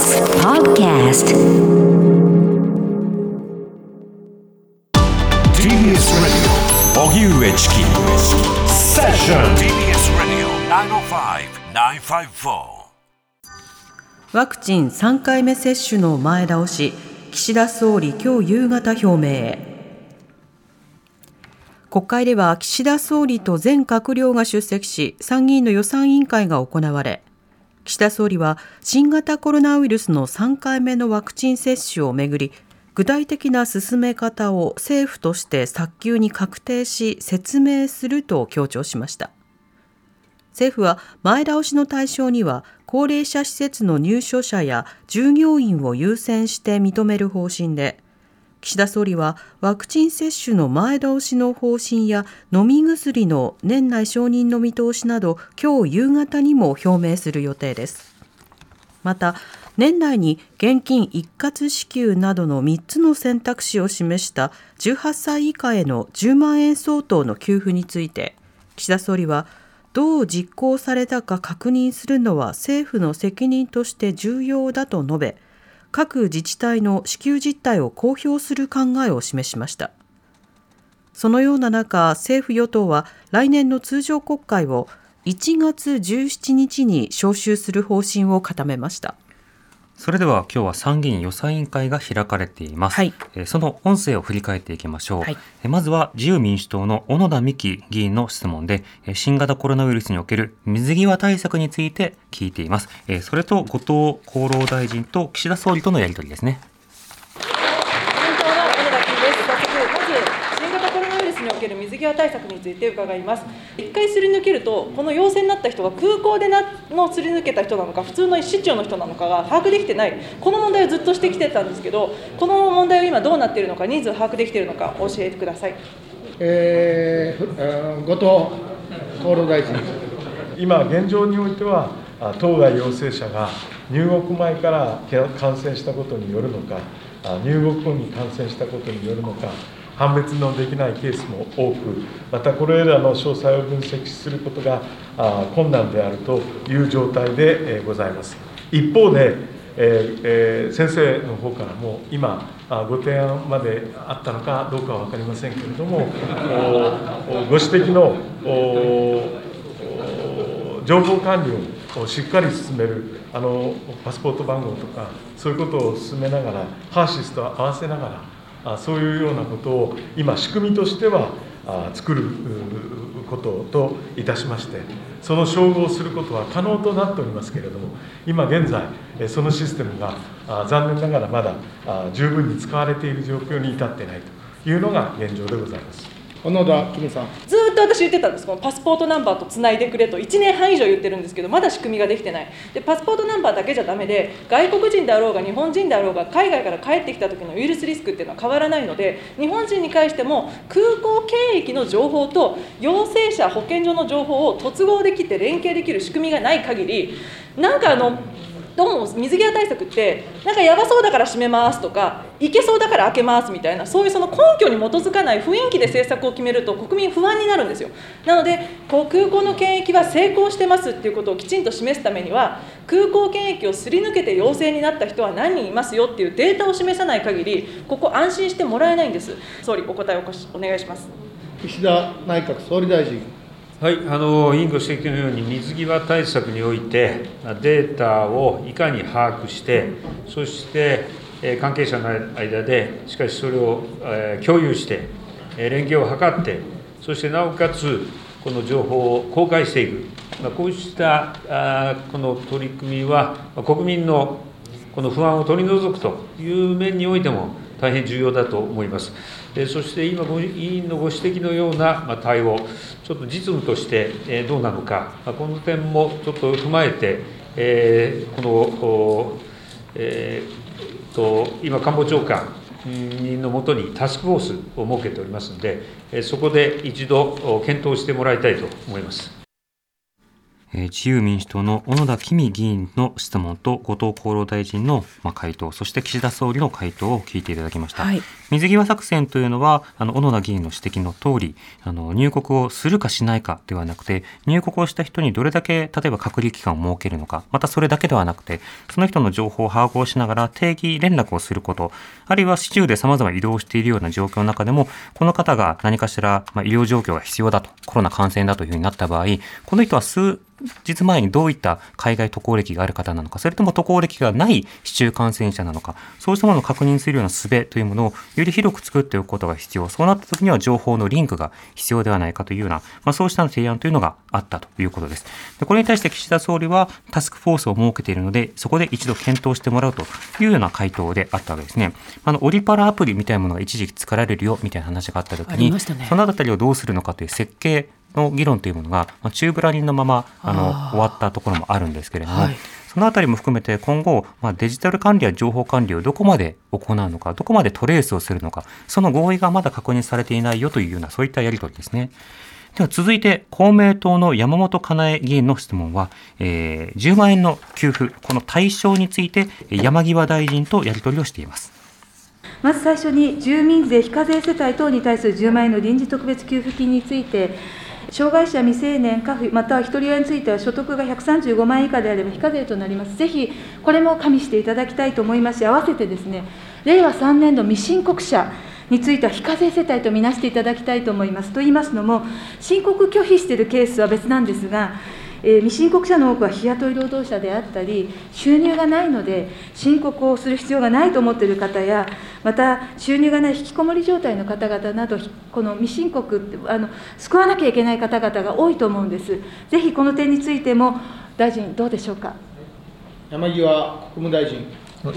TBS Podcast TBS Radio. 荻上チキセッション TBS Radio 905-954ワクチン3回目接種の前倒し岸田総理今日夕方表明へ。国会では岸田総理と全閣僚が出席し参議院の予算委員会が行われ岸田総理は新型コロナウイルスの3回目のワクチン接種をめぐり具体的な進め方を政府として早急に確定し説明すると強調しました。政府は前倒しの対象には高齢者施設の入所者や従業員を優先して認める方針で岸田総理はワクチン接種の前倒しの方針や飲み薬の年内承認の見通しなど今日夕方にも表明する予定です。また年内に現金一括支給などの3つの選択肢を示した18歳以下への10万円相当の給付について岸田総理はどう実行されたか確認するのは政府の責任として重要だと述べ各自治体の支給実態を公表する考えを示しました。そのような中政府与党は来年の通常国会を1月17日に召集する方針を固めました。それでは今日は参議院予算委員会が開かれています、はい。えーその音声を振り返っていきましょう、はい。えーまずは自由民主党の小野田美希議員の質問でえー新型コロナウイルスにおける水際対策について聞いています、えーそれと後藤厚労大臣と岸田総理とのやり取りですね。自民党の小野田金です。早速、まず新型コロナウイルスにおける水際対策について伺います。一回すり抜けると、この陽性になった人が空港でなのすり抜けた人なのか、普通の市長の人なのかが把握できてない、この問題をずっとしてきてたんですけど、この問題は今どうなっているのか、人数把握できているのか、教えてください。えー後藤厚労大臣。今現状においてはあ当該陽性者が入国前からけ感染したことによるのかあ入国後に感染したことによるのか判別のできないケースも多くまたこれらの詳細を分析することが困難であるという状態でございます。一方でえ先生の方からも今ご提案まであったのかどうかは分かりませんけれどもご指摘の情報管理をしっかり進めるあのパスポート番号とかそういうことを進めながらハーシスと合わせながらあそういうようなことを今仕組みとしてはあ作ることといたしましてその照合することは可能となっておりますけれども今現在そのシステムが残念ながらまだ十分に使われている状況に至ってないというのが現状でございます。小野田金さん。ずっと私言ってたんです、このパスポートナンバーとつないでくれと、1年半以上言ってるんですけど、まだ仕組みができてない、でパスポートナンバーだけじゃだめで、外国人であろうが、日本人であろうが、海外から帰ってきた時のウイルスリスクっていうのは変わらないので、日本人に関しても、空港検疫の情報と、陽性者保健所の情報を突合できて、連携できる仕組みがない限り、なんかあの、どうも水際対策って、なんかやばそうだから閉めますとか、いけそうだから開けますみたいな、そういうその根拠に基づかない雰囲気で政策を決めると、国民不安になるんですよ。なので、こう空港の検疫は成功してますっていうことをきちんと示すためには、空港検疫をすり抜けて陽性になった人は何人いますよっていうデータを示さない限り、ここ、安心してもらえないんです。総理、お答えをお願いします。岸田内閣総理大臣。はい、あの委員ご指摘のように、水際対策において、データをいかに把握して、そしてえ関係者の間で、しかしそれをえ共有して、え連携を図って、そしてなおかつ、この情報を公開していく、まこうしたあこの取り組みは、ま国民のこの不安を取り除くという面においても、大変重要だと思います。そして今、委員のご指摘のような対応、ちょっと実務としてどうなのか、この点もちょっと踏まえて、えこの、えーと今、官房長官のもとにタスクフォースを設けておりますので、そこで一度検討してもらいたいと思います。えー自由民主党の小野田公議員の質問と後藤厚労大臣のまあ回答そして岸田総理の回答を聞いていただきました、はい。水際作戦というのはあの小野田議員の指摘の通りあの入国をするかしないかではなくて入国をした人にどれだけ例えば隔離期間を設けるのかまたそれだけではなくてその人の情報を把握をしながら定期連絡をすることあるいは市中で様々移動しているような状況の中でもこの方が何かしら、まあ、医療状況が必要だとコロナ感染だというふうになった場合この人は数日前にどういった海外渡航歴がある方なのか、それとも渡航歴がない市中感染者なのか、そうしたものを確認するような術というものをより広く作っておくことが必要。そうなった時には情報のリンクが必要ではないかというような、まあ、そうした提案というのがあったということです。でこれに対して岸田総理はタスクフォースを設けているので、そこで一度検討してもらうというような回答であったわけですね。あの、オリパラアプリみたいなものが一時期作られるよみたいな話があった時に、ねそのあたりをどうするのかという設計の議論というものが、まあ、中ぶらりんのままあの終わったところもあるんですけれども、はいそのあたりも含めて今後、まあ、デジタル管理や情報管理をどこまで行うのか、どこまでトレースをするのか、その合意がまだ確認されていないよというような、そういったやり取りですね。では続いて、公明党の山本かなえ議員の質問は、えー10万円の給付、この対象について、えー山際大臣とやり取りをしています。まず最初に、住民税非課税世帯等に対する10万円の臨時特別給付金について、障害者、未成年、家父、またはひとり親については所得が135万円以下であれば非課税となります。ぜひ、これも加味していただきたいと思いますし、合わせてですね、令和3年度未申告者については非課税世帯とみなしていただきたいと思います。と言いますのも、申告拒否しているケースは別なんですが、えー未申告者の多くは日雇い労働者であったり、収入がないので、申告をする必要がないと思っている方や、また収入がない引きこもり状態の方々など、ひこの未申告ってあの、救わなきゃいけない方々が多いと思うんです。ぜひこの点についても、大臣、どうでしょうか？山際国務大臣。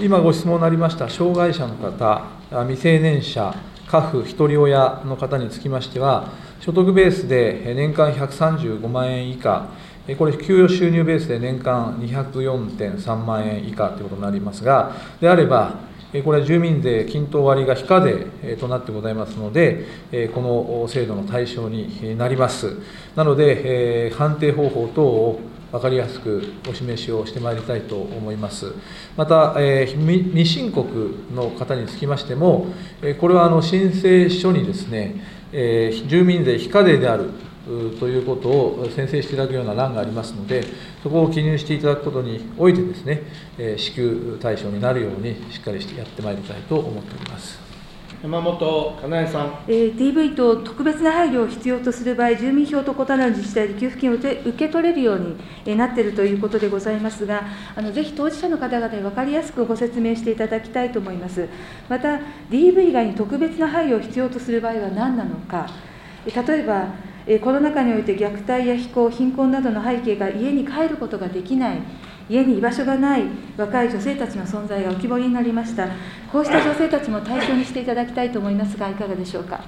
今ご質問のありました障害者の方、あ未成年者、家父、ひとり親の方につきましては、所得ベースでえ年間135万円以下、えこれ、給与収入ベースで年間204.3万円以下ということになりますが、であれば、これは住民税均等割が非課税となってございますので、この制度の対象になります。なので、判定方法等を分かりやすくお示しをしてまいりたいと思います。また、えー未申告の方につきましても、えこれはあの申請書にですね、え住民税非課税であるということを宣誓していただくような欄がありますので、そこを記入していただくことにおいてですね、えー支給対象になるようにしっかりしてやってまいりたいと思っております。山本かなえさん。えー DV と特別な配慮を必要とする場合、住民票と異なる自治体で給付金を受け受け取れるようにえーなっているということでございますが、あのぜひ当事者の方々に分かりやすくご説明していただきたいと思います。また、DV 以外に特別な配慮を必要とする場合は何なのか、えー例えば、えーコロナ禍において虐待や非行、貧困などの背景が家に帰ることができない、家に居場所がない若い女性たちの存在が浮き彫りになりました。こうした女性たちも対象にしていただきたいと思いますが、いかがでしょうか？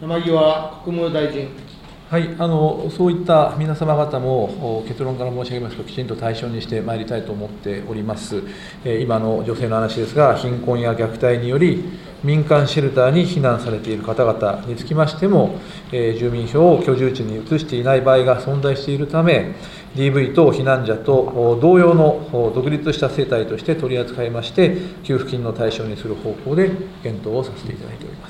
山際国務大臣。はい、あのそういった皆様方もお結論から申し上げますと、きちんと対象にしてまいりたいと思っております。えー今の女性の話ですが、貧困や虐待により、民間シェルターに避難されている方々につきましても、えー住民票を居住地に移していない場合が存在しているため、DV 等避難者と同様の独立した世帯として取り扱いまして、給付金の対象にする方向で検討をさせていただいております。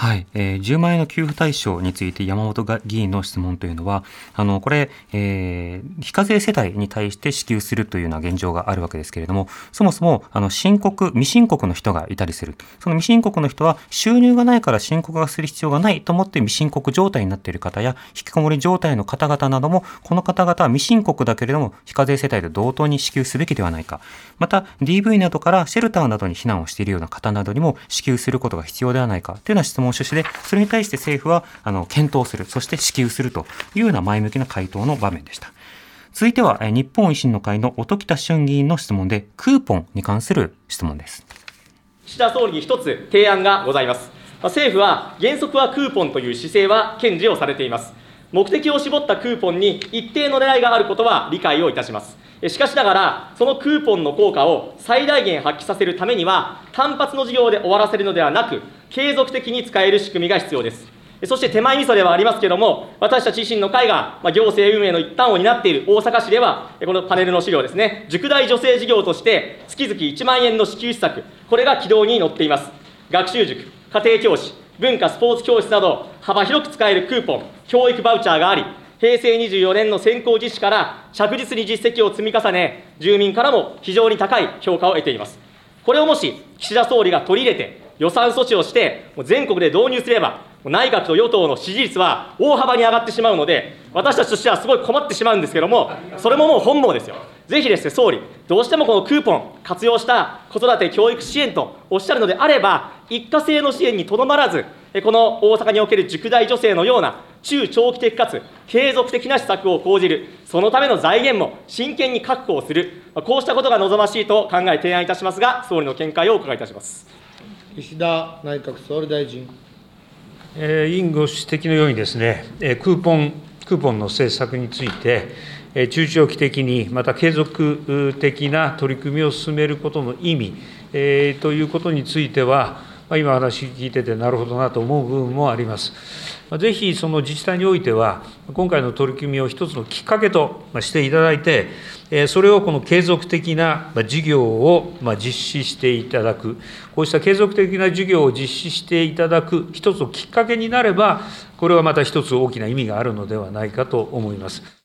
はい、えー10万円の給付対象について山本が議員の質問というのは、あの、これ、えー非課税世帯に対して支給するというような現状があるわけですけれども、そもそも、あの、申告、未申告の人がいたりする。その未申告の人は、収入がないから申告がする必要がないと思って未申告状態になっている方や、引きこもり状態の方々なども、この方々は未申告だけれども、非課税世帯と同等に支給すべきではないか。また、DV などからシェルターなどに避難をしているような方などにも支給することが必要ではないかというような質問趣旨で、それに対して政府はあの検討する、そして支給するというような前向きな回答の場面でした。続いては、え日本維新の会の音喜多俊議員の質問で、クーポンに関する質問です。岸田総理に一つ提案がございます。ま政府は原則はクーポンという姿勢は堅持をされています。目的を絞ったクーポンに一定の狙いがあることは理解をいたします。しかしながら、そのクーポンの効果を最大限発揮させるためには、単発の事業で終わらせるのではなく、継続的に使える仕組みが必要です。そして手前味噌ではありますけれども、私たち維新の会がま行政運営の一端を担っている大阪市では、このパネルの資料ですね、塾大女性事業として、月々1万円の支給施策、これが軌道に乗っています。学習塾、家庭教師、文化スポーツ教室など、幅広く使えるクーポン、教育バウチャーがあり、平成24年の先行実施から着実に実績を積み重ね、住民からも非常に高い評価を得ています。これをもし岸田総理が取り入れて、予算措置をして、全国で導入すれば、内閣と与党の支持率は大幅に上がってしまうので、私たちとしてはすごい困ってしまうんですけども、それももう本望ですよ。ぜひですね、総理、どうしてもこのクーポン活用した子育て教育支援とおっしゃるのであれば、一過性の支援にとどまらず、この大阪における塾大女性のような中長期的かつ継続的な施策を講じる、そのための財源も真剣に確保する、こうしたことが望ましいと考え提案いたしますが、総理の見解をお伺いいたします。岸田内閣総理大臣。委員ご指摘のようにですね、クーポン、クーポンの政策について、中長期的に、また継続的な取り組みを進めることの意味、えーということについては、ま今話聞いてて、なるほどなと思う部分もあります。ぜひ、その自治体においては、今回の取り組みを一つのきっかけとしていただいて、それをこの継続的な事業を実施していただく、こうした継続的な事業を実施していただく一つのきっかけになれば、これはまた一つ大きな意味があるのではないかと思います。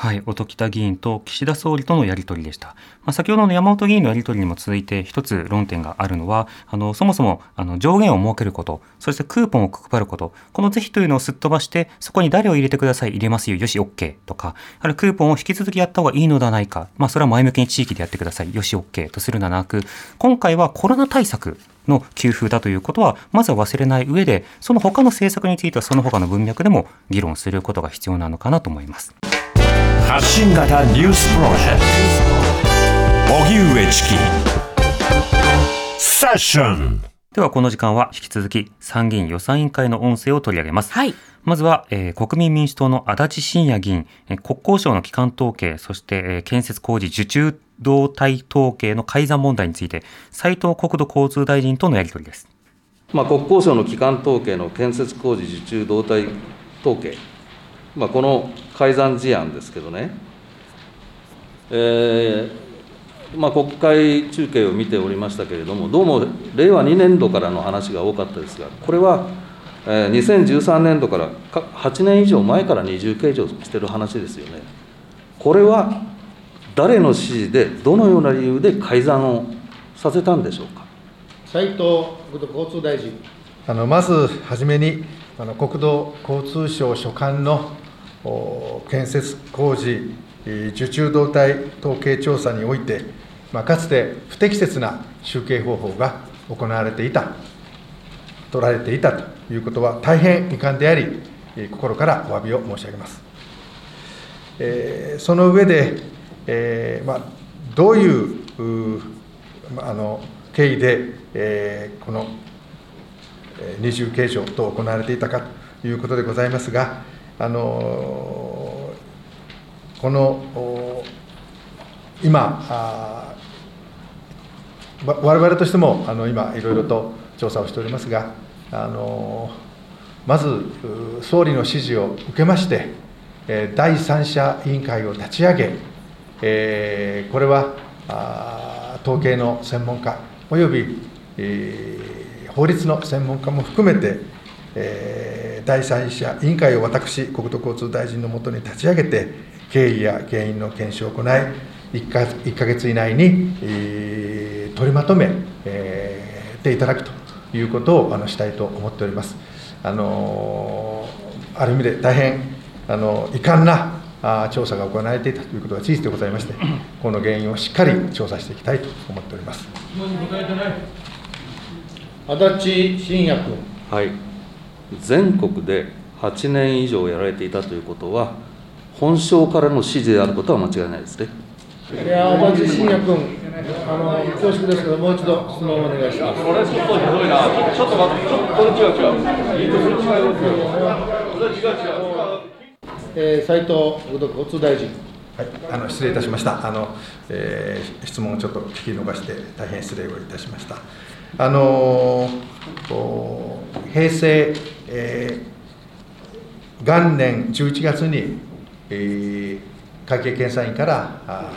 はい、音喜多議員と岸田総理とのやり取りでした。まあ、先ほどの山本議員のやり取りにも続いて一つ論点があるのは、あのそもそもあの上限を設けること、そしてクーポンを配ること、この是非というのをすっ飛ばして、そこに誰を入れてください、入れますよ、よし、OK とか、あるいはクーポンを引き続きやった方がいいのではないか、まあ、それは前向きに地域でやってください、よし、OK とするのではなく、今回はコロナ対策の給付だということは、まずは忘れない上で、その他の政策についてはその他の文脈でも議論することが必要なのかなと思います。発信型ニュースプロジェクト荻上チキセッションではこの時間は引き続き参議院予算委員会の音声を取り上げます。はい。まずは、えー国民民主党の足立信也議員、えー国交省の基幹統計、そして、えー建設工事受注動態統計の改ざん問題について、斉藤国土交通大臣とのやり取りです。まあ、国交省の基幹統計の建設工事受注動態統計、まあ、この改ざん事案ですけどね、えーまあ、国会中継を見ておりましたけれども、どうも令和2年度からの話が多かったですが、これは、えー2013年度からか8年以上前から二重計上してる話ですよね。これは誰の指示で、どのような理由で改ざんをさせたんでしょうか。斉藤国土交通大臣。あのまずはじめに、あの国土交通省所管のお建設工事受注動態統計調査において、まあ、かつて不適切な集計方法が行われていた、取られていたということは大変遺憾であり、心からお詫びを申し上げます。えーその上で、えーまあ、どういううまああの経緯で、えーこの二重計上と行われていたかということでございますが、あのこの今、あ我々としてもあの今、いろいろと調査をしておりますが、あのまず総理の指示を受けまして、え第三者委員会を立ち上げ、えーこれはあ統計の専門家および、えー法律の専門家も含めて、えー第三者委員会を私、国土交通大臣のもとに立ち上げて、経緯や原因の検証を行い、1か1か月以内に、えー取りまとめ、えーていただくということをあのしたいと思っております。あのある意味で大変あの遺憾なあ調査が行われていたということが事実でございまして、この原因をしっかり調査していきたいと思っております。足立信也君。はい、全国で8年以上やられていたということは、本省からの指示であることは間違いないですね。いや、足立信也君、あの、恐縮ですけど、もう一度質問をお願いします。これちょっとひどいな。ちょっと待って、ちょっとこれ違う違う。これ違う違うえー、斉藤国土交通大臣。はい、あの失礼いたしました。あの、えー質問をちょっと聞き逃して大変失礼をいたしました。あのお平成えー元年11月に、えー会計検査院からあ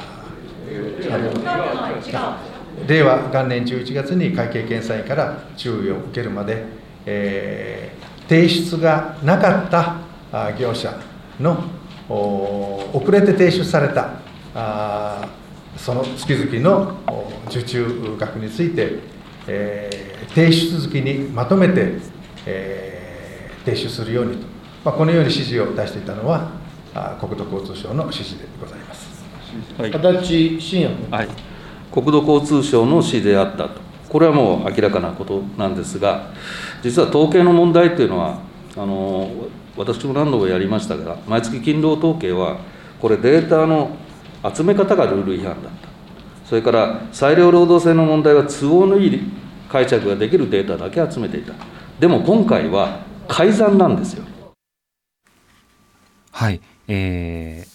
あの令和元年11月に会計検査院から注意を受けるまで、えー提出がなかったあ業者のお遅れて提出されたあその月々の受注額について、えー提出月にまとめて、えー提出するようにと、まあ、このように指示を出していたのはあ国土交通省の指示でございます。足立真也君。はい、国土交通省の指示であったと、これはもう明らかなことなんですが、実は統計の問題というのは、あの私も何度もやりましたが、毎月勤労統計は、これ、データの集め方がルール違反だった、それから裁量労働制の問題は、都合のいい解釈ができるデータだけ集めていた、でも今回は改ざんなんですよ。はい、えー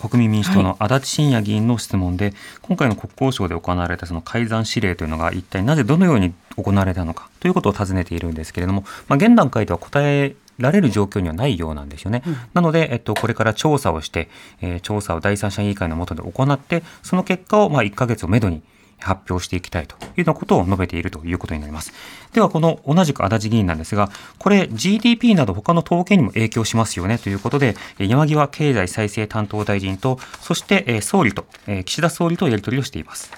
国民民主党の足立真也議員の質問で、今回の国交省で行われたその改ざん指令というのが一体なぜどのように行われたのかということを尋ねているんですけれども、まあ、現段階では答えられる状況にはないようなんですよね。なので、えっと、これから調査をして、えー調査を第三者委員会の下で行って、その結果をまあ1ヶ月をめどに発表していきたいというようなことを述べているということになります。では、この同じく足立議員なんですが、これ GDP など他の統計にも影響しますよねということで、えー山際経済再生担当大臣と、そしてえー総理と、えー岸田総理とやり取りをしています。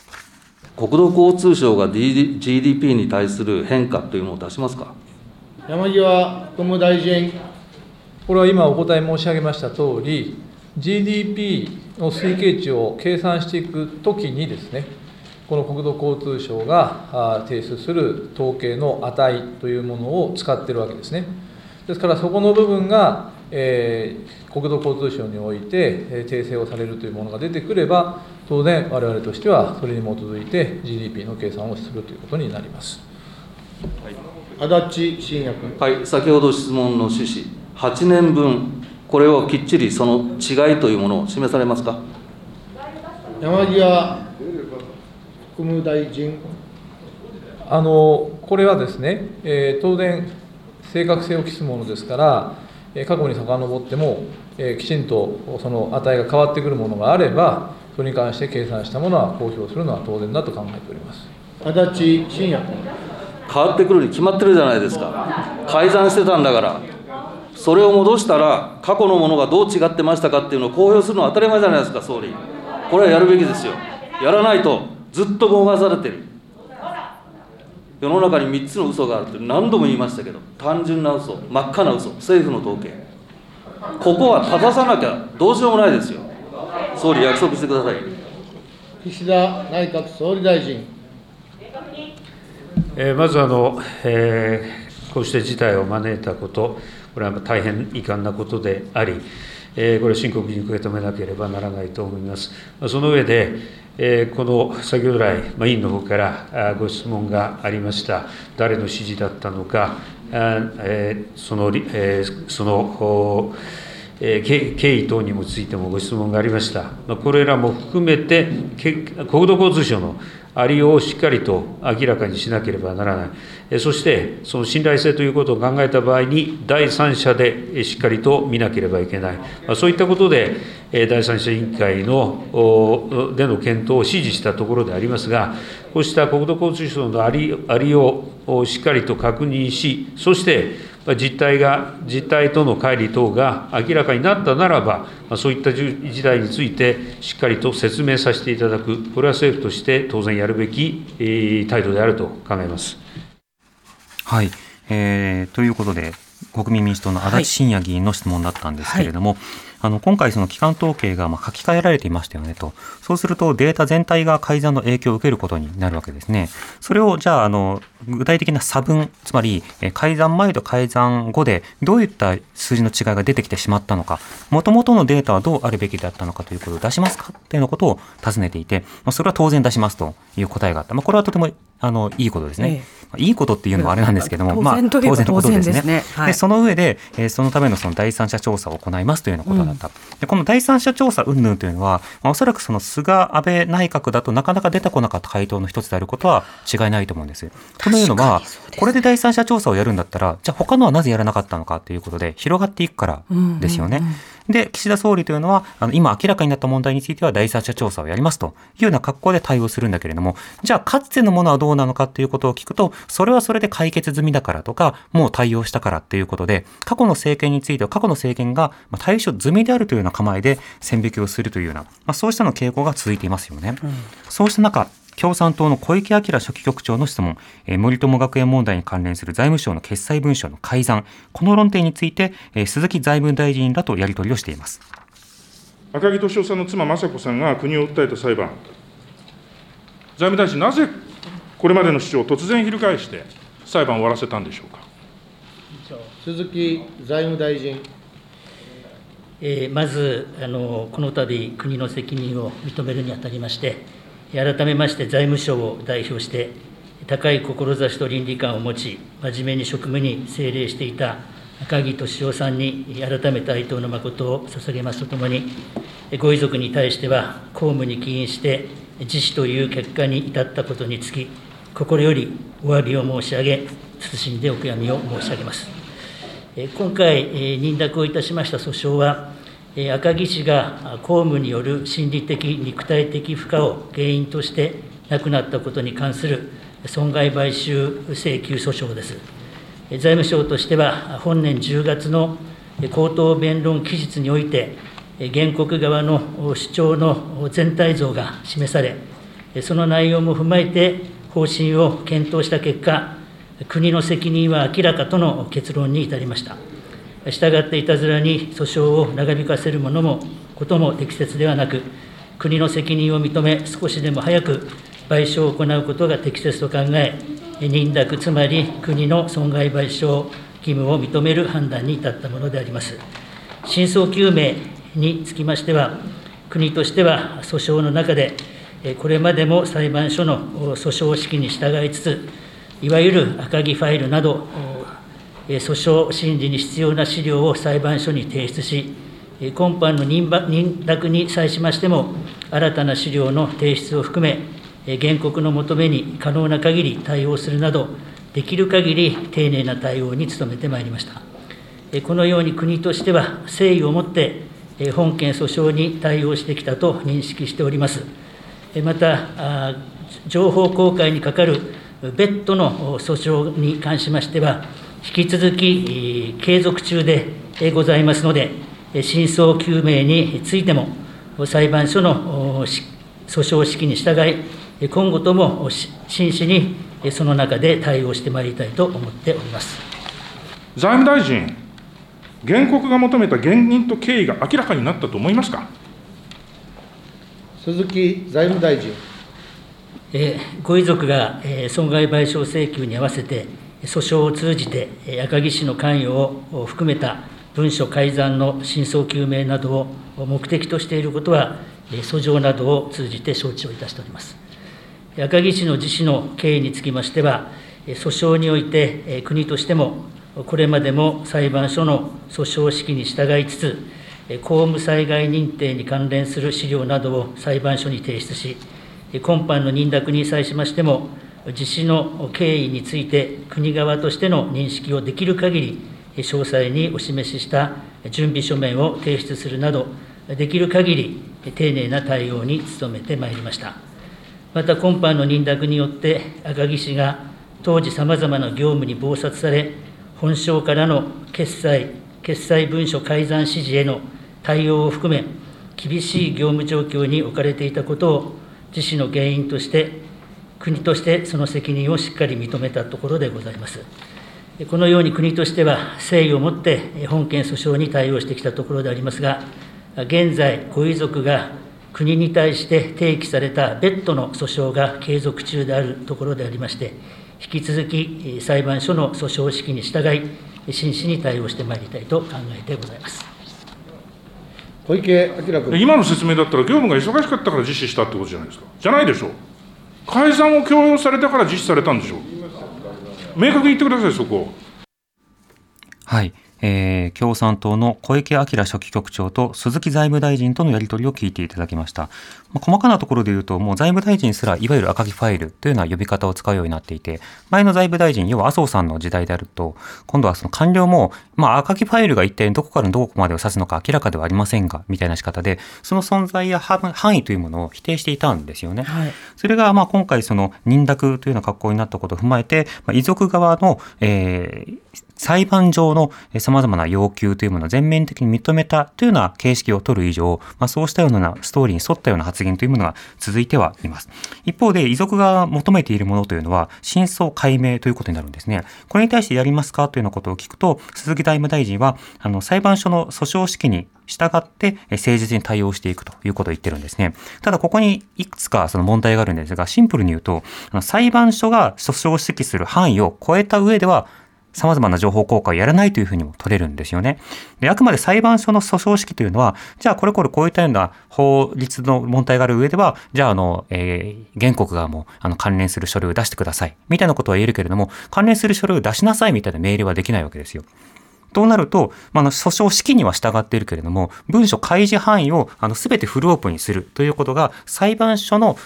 国土交通省が GDP に対する変化というのを出しますか？山際国務大臣これは今お答え申し上げました通り、GDP の推計値を計算していくときにですね、この国土交通省があ提出する統計の値というものを使っているわけですね。ですから、そこの部分が、えー国土交通省において、えー訂正をされるというものが出てくれば、当然、我々としてはそれに基づいて GDP の計算をするということになります。足立真也君はい、先ほど質問の趣旨、8年分、これをきっちりその違いというものを示されますか？山際国務大臣あのこれはですね、えー当然、正確性を期すものですから、えー過去に遡っても、えーきちんとその値が変わってくるものがあれば、それに関して計算したものは公表するのは当然だと考えております。足立真也君変わってくるに決まってるじゃないですか。改ざんしてたんだから。それを戻したら、過去のものがどう違ってましたかっていうのを公表するのは当たり前じゃないですか、総理。これはやるべきですよ。やらないと、ずっと妨害されてる。世の中に3つの嘘があるって何度も言いましたけど、単純な嘘、真っ赤な嘘、政府の統計。ここは正さなきゃどうしようもないですよ。総理、約束してください。岸田内閣総理大臣えーまずあの、えーこうした事態を招いたこと、これは大変遺憾なことであり、えーこれ、深刻に受け止めなければならないと思います。まあその上で、えーこの先ほど来、委員の方からご質問がありました、誰の指示だったのか、あえーその、その経緯等にもついてもご質問がありました。これらも含めて、国土交通省のありようをしっかりと明らかにしなければならない。そして、その信頼性ということを考えた場合に、第三者でしっかりと見なければいけない。そういったことで、第三者委員会のでの検討を指示したところでありますが、こうした国土交通省のありようをしっかりと確認し、そして、実態が、実態との乖離等が明らかになったならば、まあそういったじゅ事態について、しっかりと説明させていただく、これは政府として当然やるべきえー態度であると考えます。はい、えーということで国民民主党の足立真也議員の質問だったんですけれども、あの今回、その機関統計がまあ書き換えられていましたよねと、そうするとデータ全体が改ざんの影響を受けることになるわけですね。それをじゃあ、あの具体的な差分、つまりえー改ざん前と改ざん後でどういった数字の違いが出てきてしまったのか、もともとのデータはどうあるべきだったのかということを出しますかっていうようなことを尋ねていて、まあ、それは当然出しますという答えがあった。まあ、これはとてもあのいいことですね。えまあいいことっていうのはあれなんですけども、当まあ当然のことですね。ですねはいでその上で、えーそのためのその第三者調査を行いますというようなことだった。でこの第三者調査云々というのは、まあ、おそらくその菅安倍内閣だとなかなか出てこなかった回答の一つであることは違いないと思うんです。とというのは、これで第三者調査をやるんだったら、じゃあ他のはなぜやらなかったのかということで広がっていくからですよね。うんうんうんで、岸田総理というのは、あの、今明らかになった問題については第三者調査をやりますというような格好で対応するんだけれども、じゃあ、かつてのものはどうなのかということを聞くと、それはそれで解決済みだからとか、もう対応したからっていうことで、過去の政権については過去の政権が対処済みであるというような構えで線引きをするというような、まあ、そうしたの傾向が続いていますよね。うん、そうした中、共産党の小池晃書記局長の質問、えー、森友学園問題に関連する財務省の決裁文書の改ざん、この論点について、えー、鈴木財務大臣らとやり取りをしています。赤木俊夫さんの妻、雅子さんが国を訴えた裁判、財務大臣、なぜこれまでの主張を突然翻して、裁判を終わらせたんでしょうか？鈴木財務大臣。えー、まずあの、この度国の責任を認めるにあたりまして、改めまして財務省を代表して、高い志と倫理観を持ち、真面目に職務に精励していた赤木俊夫さんに改めて哀悼の誠を捧げますとともに、ご遺族に対しては、公務に起因して自死という結果に至ったことにつき、心よりお詫びを申し上げ、謹んでお悔やみを申し上げます。今回、認諾をいたしました訴訟は、赤木氏が公務による心理的、肉体的負荷を原因として亡くなったことに関する損害賠償請求訴訟です。財務省としては、本年10月の口頭弁論期日において、原告側の主張の全体像が示され、その内容も踏まえて方針を検討した結果、国の責任は明らかとの結論に至りました。したがっていたずらに訴訟を長引かせるものもことも適切ではなく、国の責任を認め、少しでも早く賠償を行うことが適切と考え、認諾、つまり国の損害賠償義務を認める判断に至ったものであります。真相究明につきましては、国としては訴訟の中で、これまでも裁判所の訴訟式に従いつつ、いわゆる赤木ファイルなど、訴訟審理に必要な資料を裁判所に提出し、今般の認諾に際しましても、新たな資料の提出を含め、原告の求めに可能な限り対応するなど、できる限り丁寧な対応に努めてまいりました。このように国としては、誠意を持って本件訴訟に対応してきたと認識しております。また、情報公開にかかる別途の訴訟に関しましては、引き続き継続中でございますので、真相究明についても、裁判所の訴訟式に従い、今後とも真摯にその中で対応してまいりたいと思っております財務大臣、原告が求めた原因と経緯が明らかになったと思いますか？鈴木財務大臣。えご遺族が、え損害賠償請求に合わせて、訴訟を通じて赤木氏の関与を含めた文書改ざんの真相究明などを目的としていることは、訴状などを通じて承知をいたしております。赤木氏の自死の経緯につきましては、訴訟において国としても、これまでも裁判所の訴訟式に従いつつ、公務災害認定に関連する資料などを裁判所に提出し、今般の認諾に際しましても、実施の経緯について、国側としての認識をできる限り、詳細にお示しした準備書面を提出するなど、できる限り丁寧な対応に努めてまいりました。また、今般の認諾によって、赤木氏が当時さまざまな業務に忙殺され、本省からの決済、決済文書改ざん指示への対応を含め、厳しい業務状況に置かれていたことを、自死の原因として国としてその責任をしっかり認めたところでございます。このように国としては誠意を持って本件訴訟に対応してきたところでありますが、現在、ご遺族が国に対して提起された別途の訴訟が継続中であるところでありまして、引き続き裁判所の訴訟式に従い、真摯に対応してまいりたいと考えてございます小池晃君今の説明だったら、業務が忙しかったから実施したってことじゃないですか。じゃないでしょう。改ざんを強要されたから実施されたんでしょう。明確に言ってください、そこ。はい。えー、共産党の小池晃書記局長と鈴木財務大臣とのやり取りを聞いていただきました。まあ、細かなところで言うと、もう財務大臣すらいわゆる赤木ファイルというような呼び方を使うようになっていて、前の財務大臣、要は麻生さんの時代であると、今度はその官僚も、まあ、赤木ファイルが一体どこからどこまでを指すのか明らかではありませんが、みたいな仕方で、その存在や範囲というものを否定していたんですよね。はい、それがまあ今回、その認諾というような格好になったことを踏まえて、まあ、遺族側の、えー、裁判上の様々な要求というものを全面的に認めたというような形式を取る以上、まあ、そうしたようなストーリーに沿ったような発言というものが続いてはいます。一方で、遺族が求めているものというのは、真相解明ということになるんですね。これに対してやりますかというようなことを聞くと、鈴木財務大臣は、あの、裁判所の訴訟指揮に従って誠実に対応していくということを言ってるんですね。ただここにいくつかその問題があるんですが、シンプルに言うと、裁判所が訴訟を指揮する範囲を超えた上では、様々な情報公開をやらないというふうにも取れるんですよね。で、あくまで裁判所の訴訟式というのは、じゃあこれこれこういったような法律の問題がある上では、じゃああの、えー、原告側もあの関連する書類を出してください。みたいなことは言えるけれども、関連する書類を出しなさいみたいな命令はできないわけですよ。となると、まあ、訴訟式には従っているけれども、文書開示範囲をあの全てフルオープンにするということが、裁判所の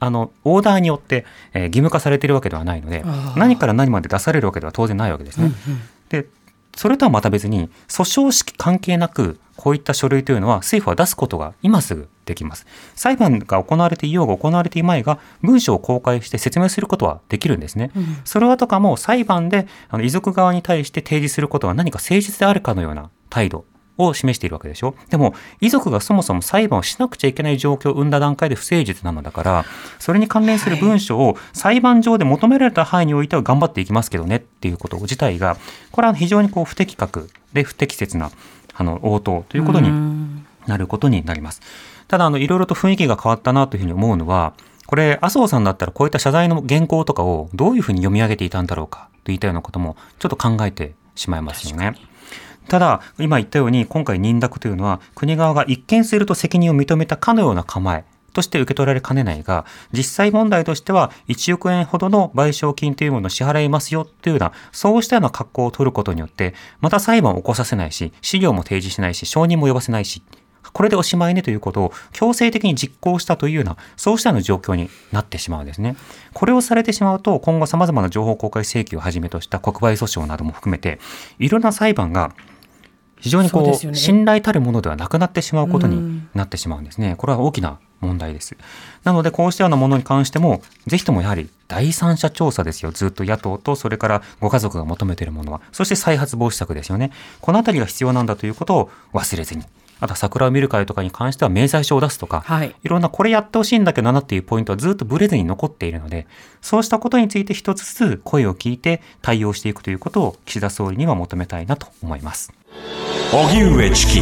あのオーダーによって、えー、義務化されているわけではないので何から何まで出されるわけでは当然ないわけですね。うんうん、でそれとはまた別に訴訟式関係なくこういった書類というのは政府は出すことが今すぐできます。裁判が行われていようが行われていまいが文書を公開して説明することはできるんですね。うん、それはとかも裁判であの遺族側に対して提示することは何か誠実であるかのような態度を示しているわけでしょ？でも遺族がそもそも裁判をしなくちゃいけない状況を生んだ段階で不誠実なのだからそれに関連する文書を裁判上で求められた範囲においては頑張っていきますけどねっていうこと自体がこれは非常にこう不適格で不適切なあの応答ということになることになります。ただあのいろいろと雰囲気が変わったなというふうに思うのはこれ麻生さんだったらこういった謝罪の原稿とかをどういうふうに読み上げていたんだろうかといったようなこともちょっと考えてしまいますよね。ただ、今言ったように、今回認諾というのは、国側が一見すると責任を認めたかのような構えとして受け取られかねないが、実際問題としては1億円ほどの賠償金というものを支払いますよというような、そうしたような格好を取ることによって、また裁判を起こさせないし、資料も提示しないし、承認も呼ばせないし、これでおしまいねということを強制的に実行したというような、そうしたような状況になってしまうんですね。これをされてしまうと、今後様々な情報公開請求をはじめとした国賠訴訟なども含めて、いろんな裁判が非常にこう、ね、信頼たるものではなくなってしまうことになってしまうんですね。これは大きな問題です。なので、こうしたようなものに関しても、ぜひともやはり第三者調査ですよ。ずっと野党と、それからご家族が求めているものは。そして再発防止策ですよね。このあたりが必要なんだということを忘れずに。あと桜を見る会とかに関しては明細書を出すとか、はい、いろんなこれやってほしいんだけどなっていうポイントはずっとブレずに残っているので、そうしたことについて一つずつ声を聞いて対応していくということを岸田総理には求めたいなと思います。荻上チキ